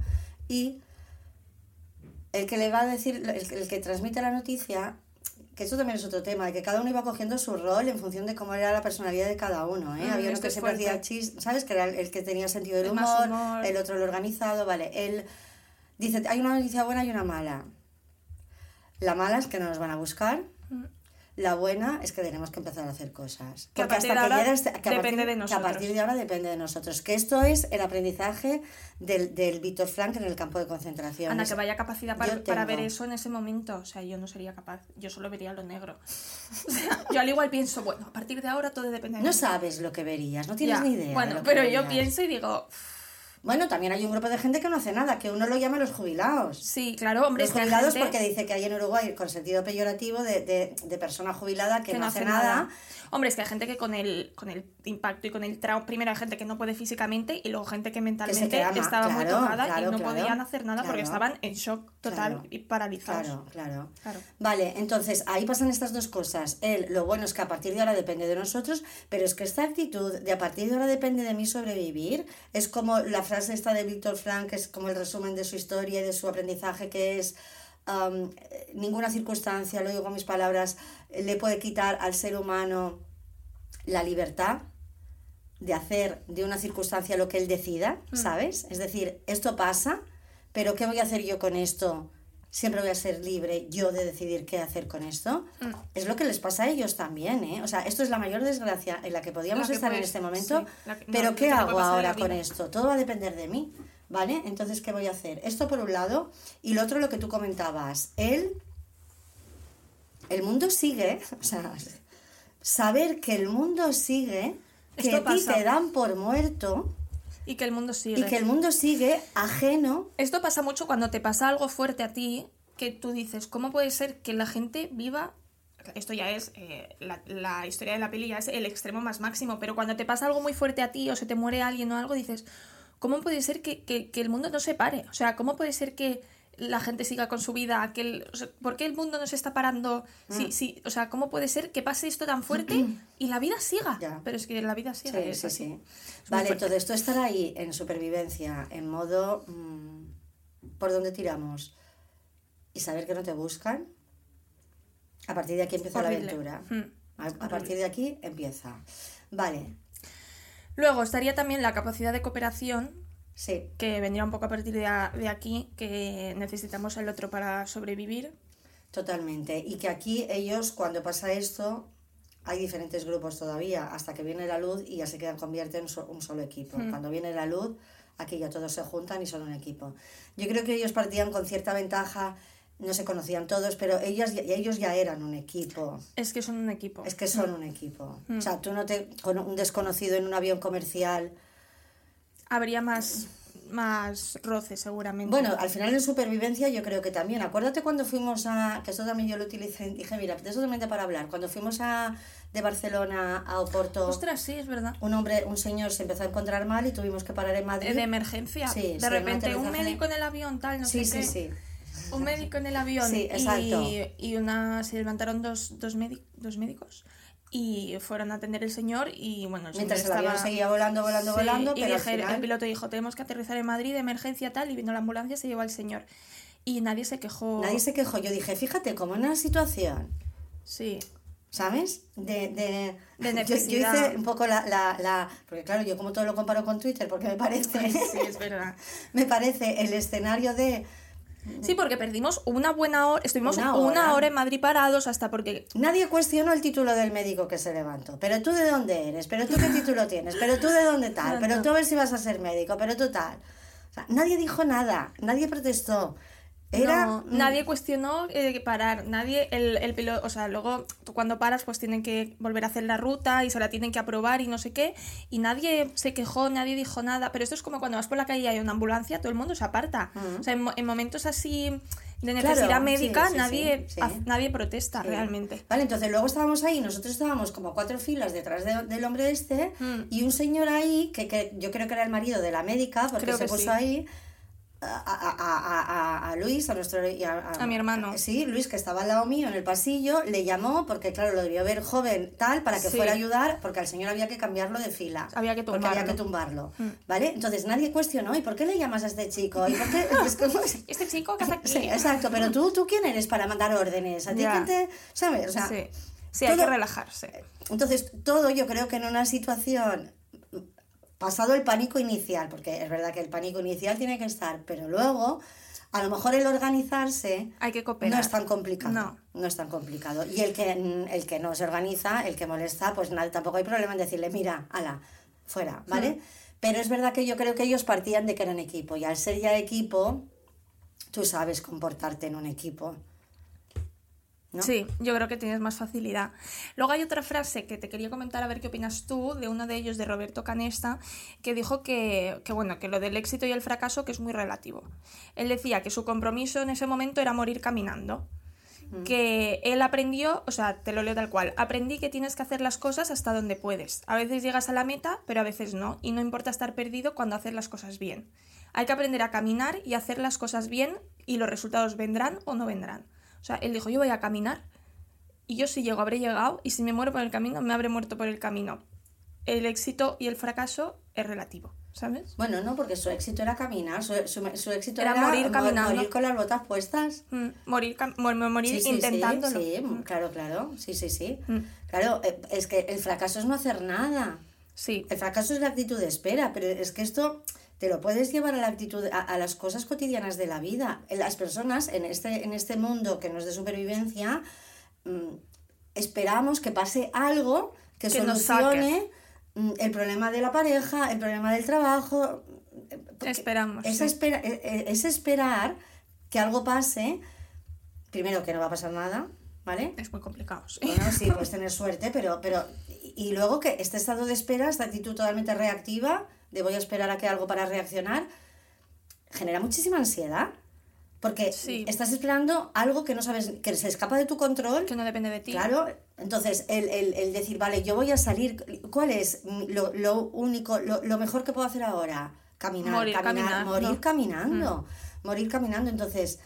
Y el que le va a decir, el, el que transmite la noticia, que eso también es otro tema, de que cada uno iba cogiendo su rol en función de cómo era la personalidad de cada uno. ¿eh? Mm, Había uno que siempre hacía chis, ¿sabes? Que era el, el que tenía sentido del humor. el otro el organizado, vale. Él dice, hay una noticia buena y una mala. La mala es que no nos van a buscar. Mm. La buena es que tenemos que empezar a hacer cosas. Que a Porque hasta de que ahora llegue este- que a depende partir- de Que a nosotros. partir de ahora depende de nosotros. Que esto es el aprendizaje del, del Víctor Frank en el campo de concentración. Ana, que vaya capacidad para, para ver eso en ese momento. O sea, yo no sería capaz. Yo solo vería lo negro. O sea, yo al igual pienso, bueno, a partir de ahora todo depende de No mí. sabes lo que verías, no tienes Ya, ni idea. de Bueno, que pero yo pienso y digo, Bueno, también hay un grupo de gente que no hace nada, que uno lo llama los jubilados. sí, claro, hombre, Los es que hay jubilados gente porque dice que hay en Uruguay con sentido peyorativo de, de, de persona jubilada que, no hace nada. Hombre, es que hay gente que con el, con el impacto y con el trauma, primero hay gente que no puede físicamente y luego gente que mentalmente queda estaba muy claro, tocada y no claro, podían hacer nada porque estaban en shock total y paralizados. Claro, claro. Vale, entonces ahí pasan estas dos cosas. Él, lo bueno es que a partir de ahora depende de nosotros, pero es que esta actitud de a partir de ahora depende de mí sobrevivir, es como la frase esta de Víctor Frank, que es como el resumen de su historia y de su aprendizaje, que es um, ninguna circunstancia, lo digo con mis palabras, le puede quitar al ser humano la libertad de hacer de una circunstancia lo que él decida, ¿sabes? Es decir, esto pasa, pero ¿qué voy a hacer yo con esto? siempre voy a ser libre yo de decidir qué hacer con esto. Es lo que les pasa a ellos también, ¿eh? O sea, esto es la mayor desgracia en la que podíamos La que estar en este momento. sí, que- pero ¿qué hago ahora con esto? Todo va a depender de mí, ¿vale? Entonces, ¿qué voy a hacer? Esto por un lado. Y lo otro, lo que tú comentabas. Él, el mundo sigue, o sea, saber que el mundo sigue, que a ti te dan por muerto Y que el mundo sigue. y que el mundo sigue ajeno. Esto pasa mucho cuando te pasa algo fuerte a ti, que tú dices, ¿cómo puede ser que la gente viva? Esto ya es eh, la, la historia de la peli, ya es el extremo más máximo, pero cuando te pasa algo muy fuerte a ti o se te muere alguien o algo, dices, ¿cómo puede ser que, que- que el mundo no se pare? O sea, ¿cómo puede ser que la gente siga con su vida? Que el- o sea, ¿Por qué el mundo no se está parando? Mm. Sí, sí, o sea, ¿cómo puede ser que pase esto tan fuerte y la vida siga? Ya. Pero es que la vida Sí, sigue. es sí, así. sí. Es muy Vale, entonces tú estar ahí en supervivencia, en modo mm, por dónde tiramos y saber que no te buscan, a partir de aquí empieza Horrible. la aventura. Mm. A, a partir de aquí empieza. Vale, Luego estaría también la capacidad de cooperación, sí, que vendría un poco a partir de, a- de aquí, que necesitamos el otro para sobrevivir. totalmente. Y que aquí ellos, cuando pasa esto, hay diferentes grupos todavía, hasta que viene la luz y ya se quedan, convierten en so- un solo equipo. Cuando viene la luz, aquí ya todos se juntan y son un equipo. Yo creo que ellos partían con cierta ventaja, no se conocían todos, pero ellas, ellos ya eran un equipo. Es que son un equipo. Es que son un equipo. O sea, tú no te. con un desconocido en un avión comercial. Habría más, más roce, seguramente. Bueno, al final en supervivencia yo creo que también. Acuérdate cuando fuimos a. que eso también yo lo utilicé. Dije, mira, de eso también para hablar. Cuando fuimos a de Barcelona a Oporto, Ostras, sí, es verdad. un hombre, un señor se empezó a encontrar mal y tuvimos que parar en Madrid. De emergencia. Sí, de sí, repente, un médico en el avión, tal, no sí, sé sí, qué. sí. Un médico en el avión. Sí, exacto. Y, y una, se levantaron dos, dos, dos médicos y fueron a atender el señor y bueno, el Mientras señor el estaba- seguía volando, volando, Sí, volando, y pero al dije- final- el piloto dijo, tenemos que aterrizar en Madrid de emergencia tal, y vino la ambulancia y se llevó al señor. Y nadie se quejó. Nadie se quejó. Yo dije, fíjate, como en una situación Sí. ¿Sabes? De, de, De. Yo, hice un poco la, la, la... Porque claro, yo como todo lo comparo con Twitter, porque me parece... Sí, es verdad. me parece el escenario de... Sí, porque perdimos una buena hora, estuvimos Una una hora. hora. en Madrid parados hasta porque... Nadie cuestionó el título del médico que se levantó. Pero tú de dónde eres, pero tú qué título tienes, pero tú de dónde tal, pero tú a ver si vas a ser médico, pero tú tal. O sea, nadie dijo nada, nadie protestó. Era... No, nadie cuestionó eh, parar, nadie, el, el piloto, o sea, luego cuando paras pues tienen que volver a hacer la ruta y se la tienen que aprobar y no sé qué, y nadie se quejó, nadie dijo nada, pero esto es como cuando vas por la calle y hay una ambulancia, todo el mundo se aparta. O sea, en, en momentos así de necesidad Claro, médica sí, sí, nadie, sí, haz- nadie protesta realmente. Vale, entonces luego estábamos ahí, nosotros estábamos como cuatro filas detrás de- del hombre este Mm. y un señor ahí, que, que yo creo que era el marido de la médica, porque Creo se puso ahí a, a- a- a- Luis, a nuestro... A mi hermano. Sí, Luis, que estaba al lado mío en el pasillo, le llamó porque, claro, lo debió ver joven tal, para que Sí. fuera a ayudar, porque al señor había que cambiarlo de fila. Había que Porque había que tumbarlo. Mm. tumbarlo. ¿Vale? Entonces nadie cuestionó, ¿y por qué le llamas a este chico? ¿Y por qué...? Es como- Este chico que hace aquí. Sí, exacto, pero tú, ¿tú quién eres para mandar órdenes? ¿A ti quién te...? ¿Sabes? O sea, sí, sí hay todo- que relajarse. entonces, todo yo creo que en una situación, pasado el pánico inicial, porque es verdad que el pánico inicial tiene que estar, pero luego, a lo mejor el organizarse Hay que cooperar. no es tan complicado. No. es tan complicado. Y el que, el que no se organiza, el que molesta, pues nada, tampoco hay problema en decirle, mira, ala, fuera, ¿vale? Pero es verdad que yo creo que ellos partían de que eran equipo, y al ser ya equipo, tú sabes comportarte en un equipo. ¿No? Sí, yo creo que tienes más facilidad. Luego hay otra frase que te quería comentar a ver qué opinas tú, de uno de ellos, de Roberto Canesta, que dijo que, que, bueno, que lo del éxito y el fracaso que es muy relativo. Él decía que su compromiso en ese momento era morir caminando. Que él aprendió, o sea, te lo leo tal cual, aprendí que tienes que hacer las cosas hasta donde puedes. A veces llegas a la meta, pero a veces no, y no importa estar perdido cuando haces las cosas bien. Hay que aprender a caminar y hacer las cosas bien y los resultados vendrán o no vendrán. O sea, él dijo, yo voy a caminar y yo si llego habré llegado y si me muero por el camino, me habré muerto por el camino. El éxito y el fracaso es relativo, ¿sabes? Bueno, no, porque su éxito era caminar, su, su- su éxito Era era, morir mo- caminando. morir con las botas puestas. Mm, morir morir Sí, sí, intentándolo. Sí, sí, claro, claro, sí, sí, sí. Mm. Claro, eh, es que el fracaso es no hacer nada. Sí, El fracaso es la actitud de espera, pero es que esto te lo puedes llevar a la actitud, a, a las cosas cotidianas de la vida. Las personas en este, en este mundo que no es de supervivencia, mm, esperamos que pase algo que, solucione mm, el problema de la pareja, el problema del trabajo. porque Esperamos, Es, sí. espera- eh, eh, es esperar que algo pase, primero que no va a pasar nada, ¿vale? Es muy complicado, sí. Bueno, sí, puedes tener suerte, pero, pero y luego que este estado de espera, esta actitud totalmente reactiva, de voy a esperar a que algo para reaccionar, genera muchísima ansiedad. Porque Sí. estás esperando algo que no sabes, que se escapa de tu control. Que no depende de ti. Claro, entonces el, el- el decir, vale, yo voy a salir, ¿cuál es lo, lo único, lo, lo mejor que puedo hacer ahora? Caminar, Morir caminar, caminando. morir caminando, morir caminando. Entonces,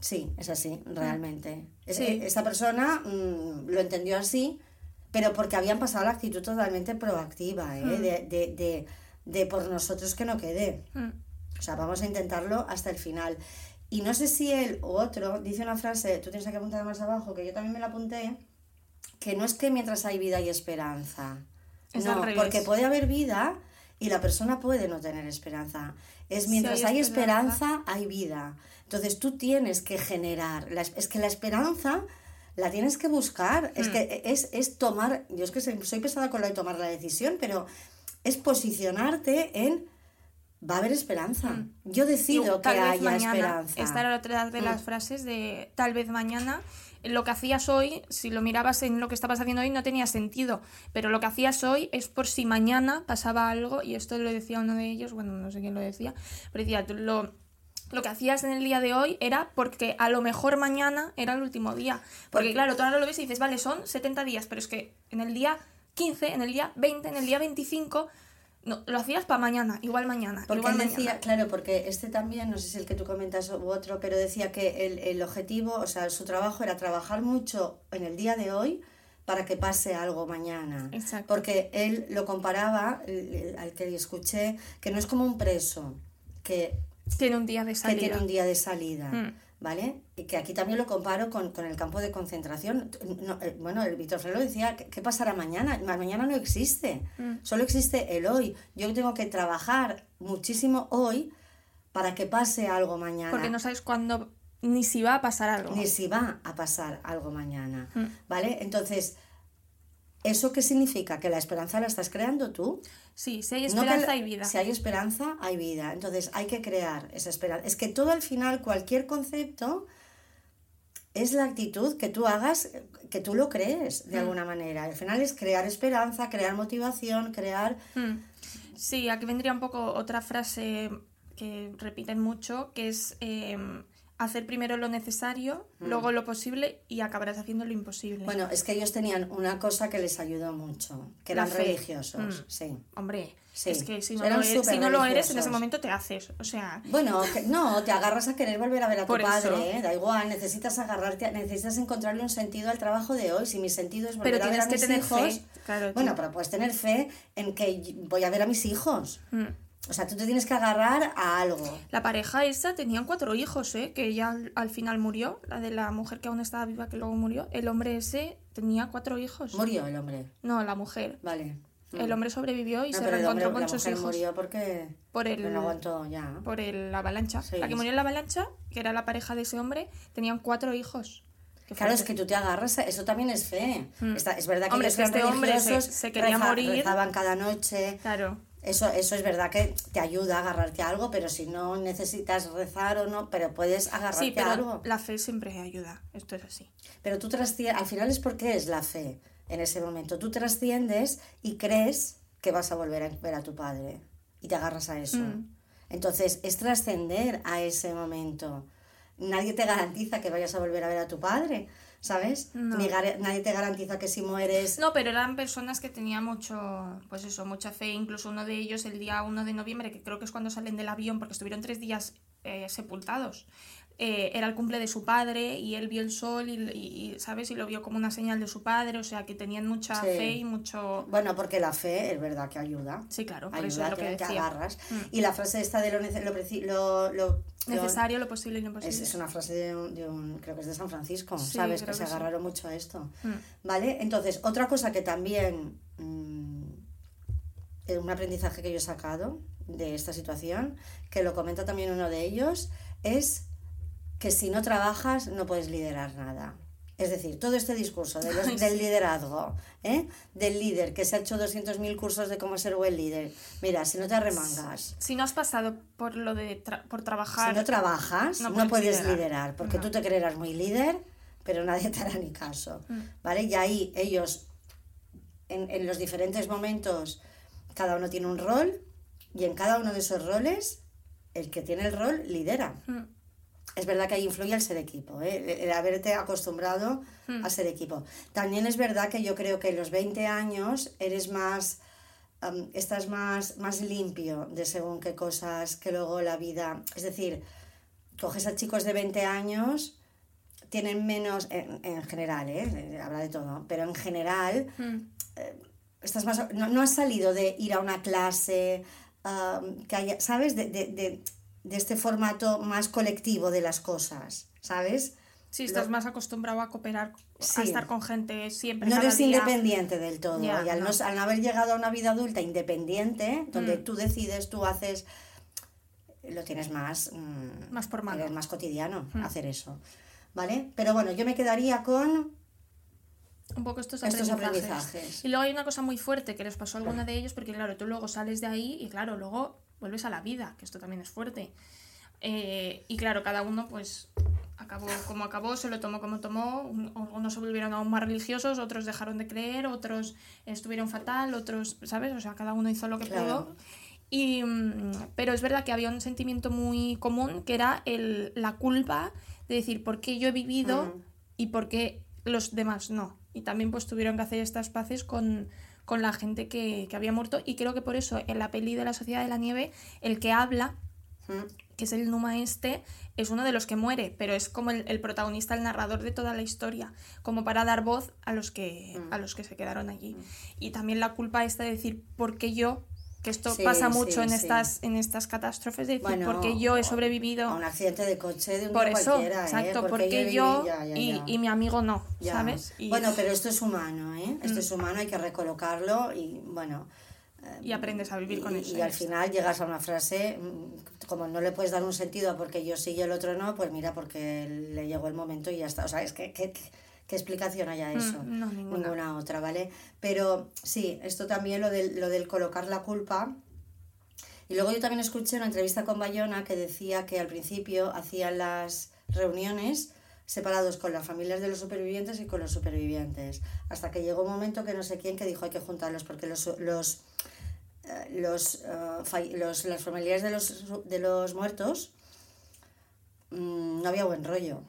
sí, es así, realmente. Es- Sí. e- Esa persona mm, lo entendió así, pero porque habían pasado la actitud totalmente proactiva, ¿eh? de, de, de, de por nosotros que no quede. Mm. O sea, vamos a intentarlo hasta el final. Y no sé si él u otro dice una frase, tú tienes que apuntar más abajo, que yo también me la apunté, que no es que mientras hay vida hay esperanza. Es no, porque puede haber vida y la persona puede no tener esperanza. Es mientras hay hay esperanza. esperanza, hay vida. Entonces tú tienes que generar. la es- que la esperanza la tienes que buscar. Es Hmm. que es, es tomar. Yo es que soy soy pesada con lo de tomar la decisión, pero es posicionarte en. Va a haber esperanza. Yo decido Y que tal vez haya mañana, esperanza. Esta era otra de las frases de tal vez mañana. Lo que hacías hoy, si lo mirabas en lo que estabas haciendo hoy, no tenía sentido. Pero lo que hacías hoy es por si mañana pasaba algo, y esto lo decía uno de ellos, bueno, no sé quién lo decía, pero decía, lo, lo que hacías en el día de hoy era porque a lo mejor mañana era el último día. Porque claro, tú ahora lo ves y dices, vale, son 70 días, pero es que en el día 15, en el día 20, en el día 25, no, lo hacías para mañana, igual mañana. Porque igual mañana. decía, claro, porque este también, no sé si el que tú comentas u otro, pero decía que el, el objetivo, o sea, su trabajo era trabajar mucho en el día de hoy para que pase algo mañana. Exacto. Porque él lo comparaba, al que escuché, que no es como un preso, que Tiene un día de que salida. tiene un día de salida, Mm. ¿Vale? Y que aquí también lo comparo con, con el campo de concentración. No, eh, bueno, el Víctor Frelo decía, ¿qué, pasará mañana? Ma- Mañana no existe, Mm. solo existe el hoy. Yo tengo que trabajar muchísimo hoy para que pase algo mañana. Porque no sabes cuándo ni si va a pasar algo. Ni si va a pasar algo mañana, Mm. ¿vale? Entonces, ¿eso qué significa? ¿Que la esperanza la estás creando tú? Sí, si hay No que esperanza la- hay vida. Si hay esperanza, hay vida. Entonces hay que crear esa esperanza. Es que todo al final, cualquier concepto, es la actitud que tú hagas, que tú lo crees Mm. de alguna manera. Al final es crear esperanza, crear motivación, crear... Mm. Sí, aquí vendría un poco otra frase que repiten mucho, que es eh, hacer primero lo necesario, luego lo posible y acabarás haciendo lo imposible. Mm. Bueno, es que ellos tenían una cosa que les ayudó mucho, que La eran fe. religiosos, Mm. sí. Hombre, Sí, es que si no, eran lo eres, si no lo eres, en ese momento te haces. O sea, Bueno, que- no, te agarras a querer volver a ver a tu padre, ¿eh? da igual, necesitas agarrarte, necesitas encontrarle un sentido al trabajo de hoy. Si mi sentido es volver Pero a ver a tienes que mis tener hijos, fe, claro, bueno, pero puedes tener fe en que voy a ver a mis hijos. mm. O sea, tú te tienes que agarrar a algo. la pareja esa tenían cuatro hijos, ¿eh? que ella al, al final murió, la de la mujer que aún estaba viva, que luego murió. El hombre ese tenía cuatro hijos. Murió el hombre, No, la mujer. vale. El hombre sobrevivió y No, se hombre, reencontró con la sus mujer hijos. murió porque Por el- no aguantó ya. por el- la avalancha. Sí, la que murió en la avalancha, que era la pareja de ese hombre, tenían cuatro hijos. Claro, es que tú te agarras, a- eso también es fe. Mm. Está- es verdad que Hombre, ellos es que eran este hombre se- se quería morir. rezaban cada noche. Claro. Eso, eso es verdad que te ayuda a agarrarte a algo, pero si no necesitas rezar o no, pero puedes agarrarte Sí, pero a algo. la fe siempre ayuda. Esto es así. Pero tú trasciendes, al final es porque es la fe en ese momento. Tú trasciendes y crees que vas a volver a ver a tu padre y te agarras a eso. Mm. Entonces es trascender a ese momento. Nadie te garantiza que vayas a volver a ver a tu padre, ¿sabes? No. Ni nadie te garantiza que si mueres... No, pero eran personas que tenían mucho, pues eso, mucha fe. Incluso uno de ellos el día 1 de noviembre, que creo que es cuando salen del avión, porque estuvieron tres días eh, sepultados. eh, era el cumple de su padre y él vio el sol y, y- y, ¿sabes? Y lo vio como una señal de su padre, o sea, que tenían mucha Sí. fe y mucho... Bueno, porque la fe es verdad que ayuda. Sí, claro, por eso es lo que que agarras. Mm. Y la frase esta de lo, lo- lo- Necesario, lo posible y lo imposible. es una frase de un, de un- creo que es de San Francisco, Sí, ¿sabes? Que se que sí. agarraron mucho a esto. Mm. ¿Vale? Entonces, otra cosa que también mm, eh, un aprendizaje que yo he sacado de esta situación, que lo comenta también uno de ellos, es que si no trabajas no puedes liderar nada. Es decir, todo este discurso de los- Ay, del sí. liderazgo, ¿eh? del líder, que se ha hecho 200.000 cursos de cómo ser buen líder. Mira, si no te arremangas, Si no has pasado por lo de tra- por trabajar. si no trabajas, no no, puedes liderar. liderar, porque No. tú te creerás muy líder, pero nadie te hará ni caso. Mm. ¿Vale? Y ahí ellos, en, en los diferentes momentos, cada uno tiene un rol, y en cada uno de esos roles, el que tiene el rol lidera. Mm, Es verdad que ahí influye el ser equipo, ¿eh? el, haberte acostumbrado Mm. a ser equipo. También es verdad que yo creo que en los 20 años eres más, estás más, más limpio de según qué cosas que luego la vida. Es decir, coges a chicos de 20 años, tienen menos, en, en general, ¿eh? habla de todo, pero en general mm. estás más no, no has salido de ir a una clase um, que haya, sabes de, de, de, de este formato más colectivo de las cosas sabes Sí, estás Lo- más acostumbrado a cooperar, Sí. a estar con gente siempre. no cada eres día. independiente del todo y al no. no. al no haber llegado a una vida adulta independiente donde Mm. tú decides tú haces lo tienes más mm, Más por mano. más cotidiano Mm. hacer eso vale pero bueno yo me quedaría con Un poco estos Estos aprendizajes. aprendizajes. Y luego hay una cosa muy fuerte que les pasó a alguna de ellos, porque claro, tú luego sales de ahí y claro, luego vuelves a la vida, que esto también es fuerte. Eh, y claro, cada uno pues acabó como acabó, se lo tomó como tomó, un- algunos se volvieron aún más religiosos, otros dejaron de creer, otros estuvieron fatal, otros, ¿sabes? O sea, cada uno hizo lo que Claro. pudo. Y, mm, pero es verdad que había un sentimiento muy común que era el, la culpa de decir por qué yo he vivido y por qué los demás no. Y también pues tuvieron que hacer estas paces con, con la gente que, que había muerto y creo que por eso en la peli de la Sociedad de la Nieve el que habla, mm, que es el Numa este, es uno de los que muere, pero es como el, el protagonista, el narrador de toda la historia, como para dar voz a los que, Mm. a los que se quedaron allí. Y también la culpa esta de decir, ¿por qué yo? Que esto Sí, pasa sí, mucho en sí. estas, en estas catástrofes, de decir, Bueno, ¿por qué yo he sobrevivido? a un accidente de coche de un Por eso, cualquiera, ¿eh? exacto, Porque porque viví- yo ya, ya, y, ya. y mi amigo no. ¿sabes? Y, Bueno, pero esto es humano, ¿eh? Esto Mm. es humano, hay que recolocarlo y bueno. y aprendes a vivir con y, eso. y al final llegas a una frase, mm, como no le puedes dar un sentido porque yo sí y el otro no, pues mira, porque le llegó el momento y ya está. O sea, es que, que- que- ¿qué explicación hay a eso? Mm, no, ninguna. otra, ¿vale? Pero sí, esto también, lo del, lo del colocar la culpa. Y luego yo también escuché una entrevista con Bayona que decía que al principio hacían las reuniones separados con las familias de los supervivientes y con los supervivientes. Hasta que llegó un momento que no sé quién que dijo hay que juntarlos porque los, los, eh, los, eh, los- las familiares de los, de los muertos mm, no había buen rollo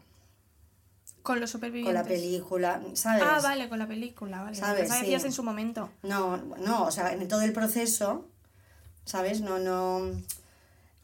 Con los con supervivientes. la película, ¿sabes? Ah, vale, con la película, vale. ¿Sabes? Sí. decías en su momento. No, no, o sea, en todo el proceso, ¿sabes? No, no.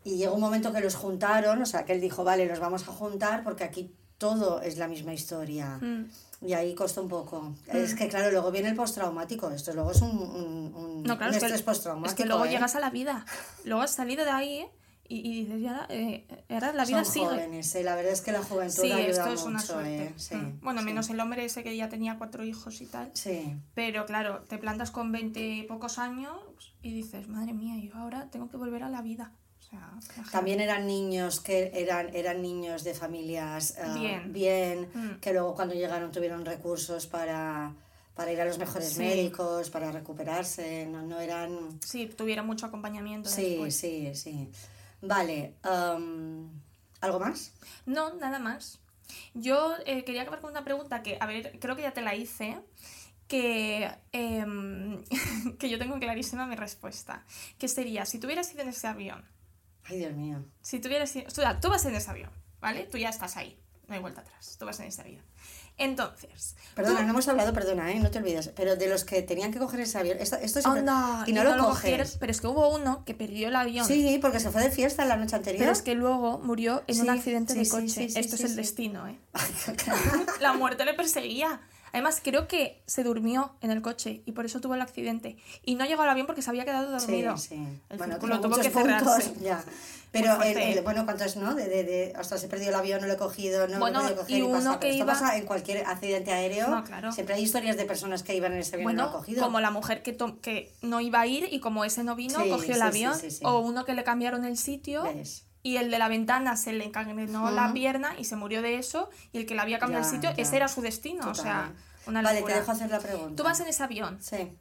Y llegó un momento que los juntaron, o sea, que él dijo, vale, los vamos a juntar porque aquí todo es la misma historia. Mm. Y ahí costó un poco. Es que, claro, luego viene el postraumático. Esto luego es un, un, un- No, claro, un es estrés es postraumático. que luego ¿eh? llegas a la vida. Luego has salido de ahí ¿eh? Y, y dices, ya, eh, ahora la vida Son sigue. jóvenes, ¿eh? La verdad es que la juventud Sí, ayuda esto es mucho, una suerte. ¿eh? Sí, Mm. Bueno, sí. menos el hombre ese que ya tenía cuatro hijos y tal. Sí. Pero claro, te plantas con 20 y pocos años y dices, madre mía, yo ahora tengo que volver a la vida. O sea. También eran niños que eran, eran niños de familias eh, Bien. bien, Mm. que luego cuando llegaron tuvieron recursos para, para ir a los mejores Sí. médicos, para recuperarse, no, no eran... Sí, tuviera mucho acompañamiento Sí, después. sí, sí. Vale, am, ¿algo más? No, nada más. Yo eh, quería acabar con una pregunta que, a ver, creo que ya te la hice, que, em, que yo tengo clarísima mi respuesta. Que sería, si tú hubieras ido en ese avión, Ay, Dios mío. si tú hubieras ido, tú, tú vas en ese avión, ¿vale? Tú ya estás ahí, no hay vuelta atrás, tú vas en ese avión. Entonces, Perdona, tú- no hemos hablado, perdona, ¿eh? no te olvides, pero de los que tenían que coger ese avión, esto, esto siempre- Anda, y no, lo cogieron, coges. pero es que hubo uno que perdió el avión. Sí, porque se fue de fiesta la noche anterior. Pero es que luego murió en un accidente sí, de coche. sí, Esto es el destino, ¿eh? La muerte le perseguía. Además, creo que se durmió en el coche y por eso tuvo el accidente. Y no llegó al avión porque se había quedado dormido. Sí, sí. El bueno, tiene tuvo que puntos, ya. Pero, el, el- bueno, ¿cuántos no? De, de, de, ostras, he perdido el avión, no lo he cogido, no Bueno, lo he podido coger y uno que esto iba- pasa en cualquier accidente aéreo. No, claro. Siempre hay historias de personas que iban en ese avión y no lo han cogido. como la mujer que, to- que no iba a ir y como ese no vino, Sí, cogió el avión. sí, sí. O uno que le cambiaron el sitio ¿Ves? Y el de la ventana se le encangrenó la pierna y se murió de eso. Y el que le había cambiado el sitio, ya. ese era su destino. O sea, una Vale, locura. te dejo hacer la pregunta. Tú vas en ese avión Sí.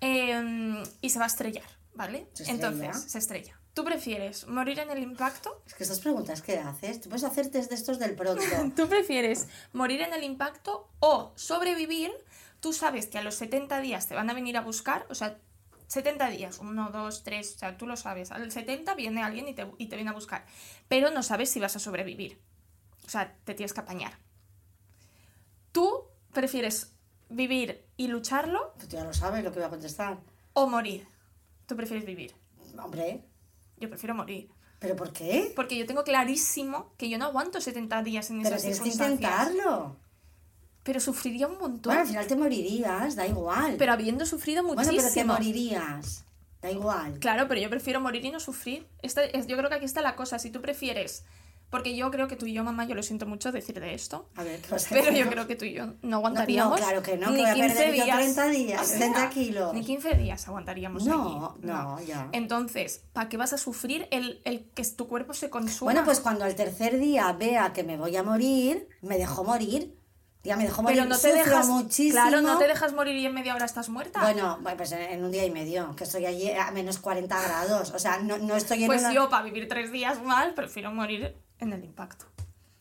eh, y se va a estrellar, ¿vale? ¿Se estrella? Entonces, se estrella. ¿Tú prefieres morir en el impacto? Es que estas preguntas que haces, tú puedes hacer test de estos del pronto. ¿Tú prefieres morir en el impacto o sobrevivir? Tú sabes que a los 70 días te van a venir a buscar, o sea, 70 días, 1, 2, 3, o sea, tú lo sabes. Al 70 viene alguien y te, y te viene a buscar, pero no sabes si vas a sobrevivir. O sea, te tienes que apañar. ¿Tú prefieres vivir y lucharlo Pues tú ya lo sabes lo que voy a contestar. o morir? ¿Tú prefieres vivir? Hombre, Yo prefiero morir. ¿pero por qué? Porque yo tengo clarísimo que yo no aguanto 70 días en Pero esas tienes que intentarlo. Pero sufriría un montón. Bueno, al final te morirías, da igual. Pero habiendo sufrido bueno, muchísimo. pero te morirías. Da igual. Claro, pero yo prefiero morir y no sufrir. Esta es, yo creo que aquí está la cosa. Si tú prefieres. Porque yo creo que tú y yo, mamá, yo lo siento mucho decir de esto. A ver, ¿qué vas a Pero yo creo que tú y yo no No, aguantaríamos. no, claro que no, que ni voy a 15 perder días. 30 días, O sea, 60 kilos. Ni 15 días aguantaríamos No, allí. no, ya. Entonces, ¿para qué vas a sufrir el, el que tu cuerpo se consuma? Bueno, pues cuando al tercer día vea que me voy a morir, me dejo morir. Ya me dejo morir. Pero no te Sufro dejas. muchísimo. Claro, no te dejas morir y en media hora estás muerta. Bueno, bueno, pues en- en un día y medio, que estoy allí a menos 40 grados. O sea, no, no estoy en pues una... yo, para vivir tres días mal, prefiero morir en el impacto.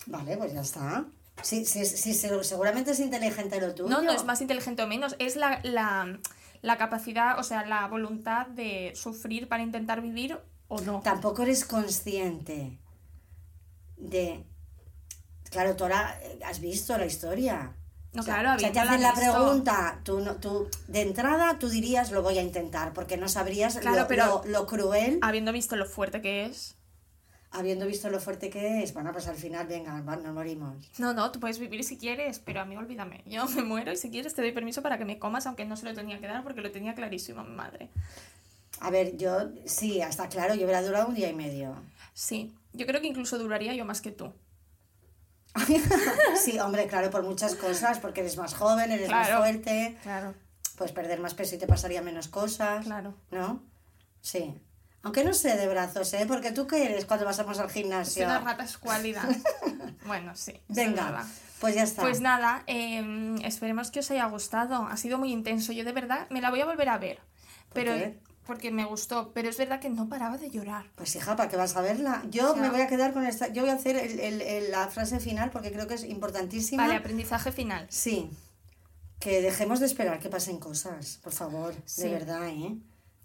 Vale, pues ya está. Sí, sí, sí, sí, seguramente es inteligente lo tuyo. No, no es más inteligente o menos, es la, la, la capacidad, o sea, la voluntad de sufrir para intentar vivir o no. Tampoco eres consciente de... Claro, tú ahora eh, has visto la historia. No, O sea, claro, o sea, te hacen la visto. pregunta, tú, no, tú de entrada tú dirías lo voy a intentar, porque no sabrías Claro, lo, pero- lo- lo cruel, Habiendo visto lo fuerte que es. habiendo visto lo fuerte que es. Bueno, pues al final, venga, nos morimos. No, no, tú puedes vivir si quieres, pero a mí olvídame. Yo me muero y si quieres te doy permiso para que me comas, aunque no se lo tenía que dar porque lo tenía clarísimo a mi madre. A ver, yo, sí, está claro, yo hubiera durado un día y medio. Sí, yo creo que incluso duraría yo más que tú. Sí, hombre, claro, por muchas cosas, porque eres más joven, eres Claro. más fuerte, Claro, pues perder más peso y te pasaría menos cosas, claro. ¿no? Sí. Aunque no sé de brazos, ¿eh? Porque tú qué eres cuando pasamos al gimnasio. una rata escuálida. bueno, sí. es Venga, pues ya está. Pues nada, eh, esperemos que os haya gustado. Ha sido muy intenso. Yo de verdad me la voy a volver a ver. Pero qué? Porque me gustó. Pero es verdad que no paraba de llorar. Pues hija, ¿para qué vas a verla? Yo O sea- me voy a quedar con esta. Yo voy a hacer el- el- el- la frase final porque creo que es importantísima. Vale, aprendizaje final. Sí. Que dejemos de esperar que pasen cosas, por favor. Sí. De verdad, ¿eh?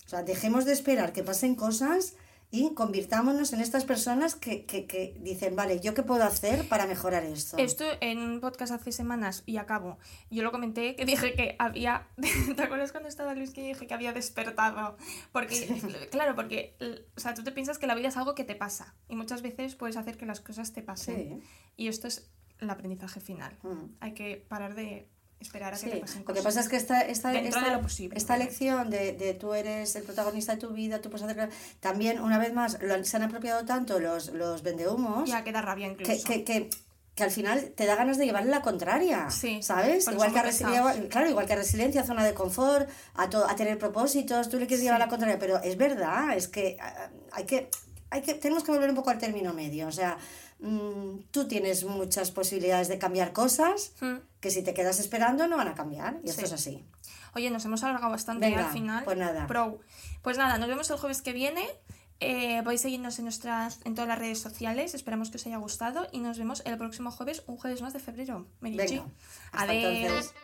O sea, dejemos de esperar que pasen cosas y convirtámonos en estas personas que, que, que dicen, vale, ¿yo qué puedo hacer para mejorar esto? Esto en un podcast hace semanas y acabo. Yo lo comenté que dije que había. ¿Te acuerdas cuando estaba Luis que dije que había despertado? Porque, claro, porque o sea, tú te piensas que la vida es algo que te pasa y muchas veces puedes hacer que las cosas te pasen. Sí. Y esto es el aprendizaje final. Mm. Hay que parar de esperar a que Sí, te pasen lo que cosas. pasa es que esta, esta, esta, de lo posible, esta lección de, de tú eres el protagonista de tu vida, tú puedes hacer... También, una vez más, lo se han apropiado tanto los, los vendehumos Ya queda rabia incluso. que, que, que, que al final te da ganas de llevarle la contraria, Sí, ¿sabes? Igual que, a resiliencia, claro, igual que a resiliencia, zona de confort, a, to- a tener propósitos, tú le quieres llevar la contraria, pero es verdad, es que ah, hay que, hay que, tenemos que volver un poco al término medio, o sea, mm, tú tienes muchas posibilidades de cambiar cosas Mm. que si te quedas esperando no van a cambiar, y esto es así. Oye, nos hemos alargado bastante Venga, al final. pues nada. Pro. Pues nada, nos vemos el jueves que viene. Eh, podéis seguirnos en nuestras en todas las redes sociales. Esperamos que os haya gustado y nos vemos el próximo jueves, un jueves más de febrero. Merichi. Venga, hasta entonces.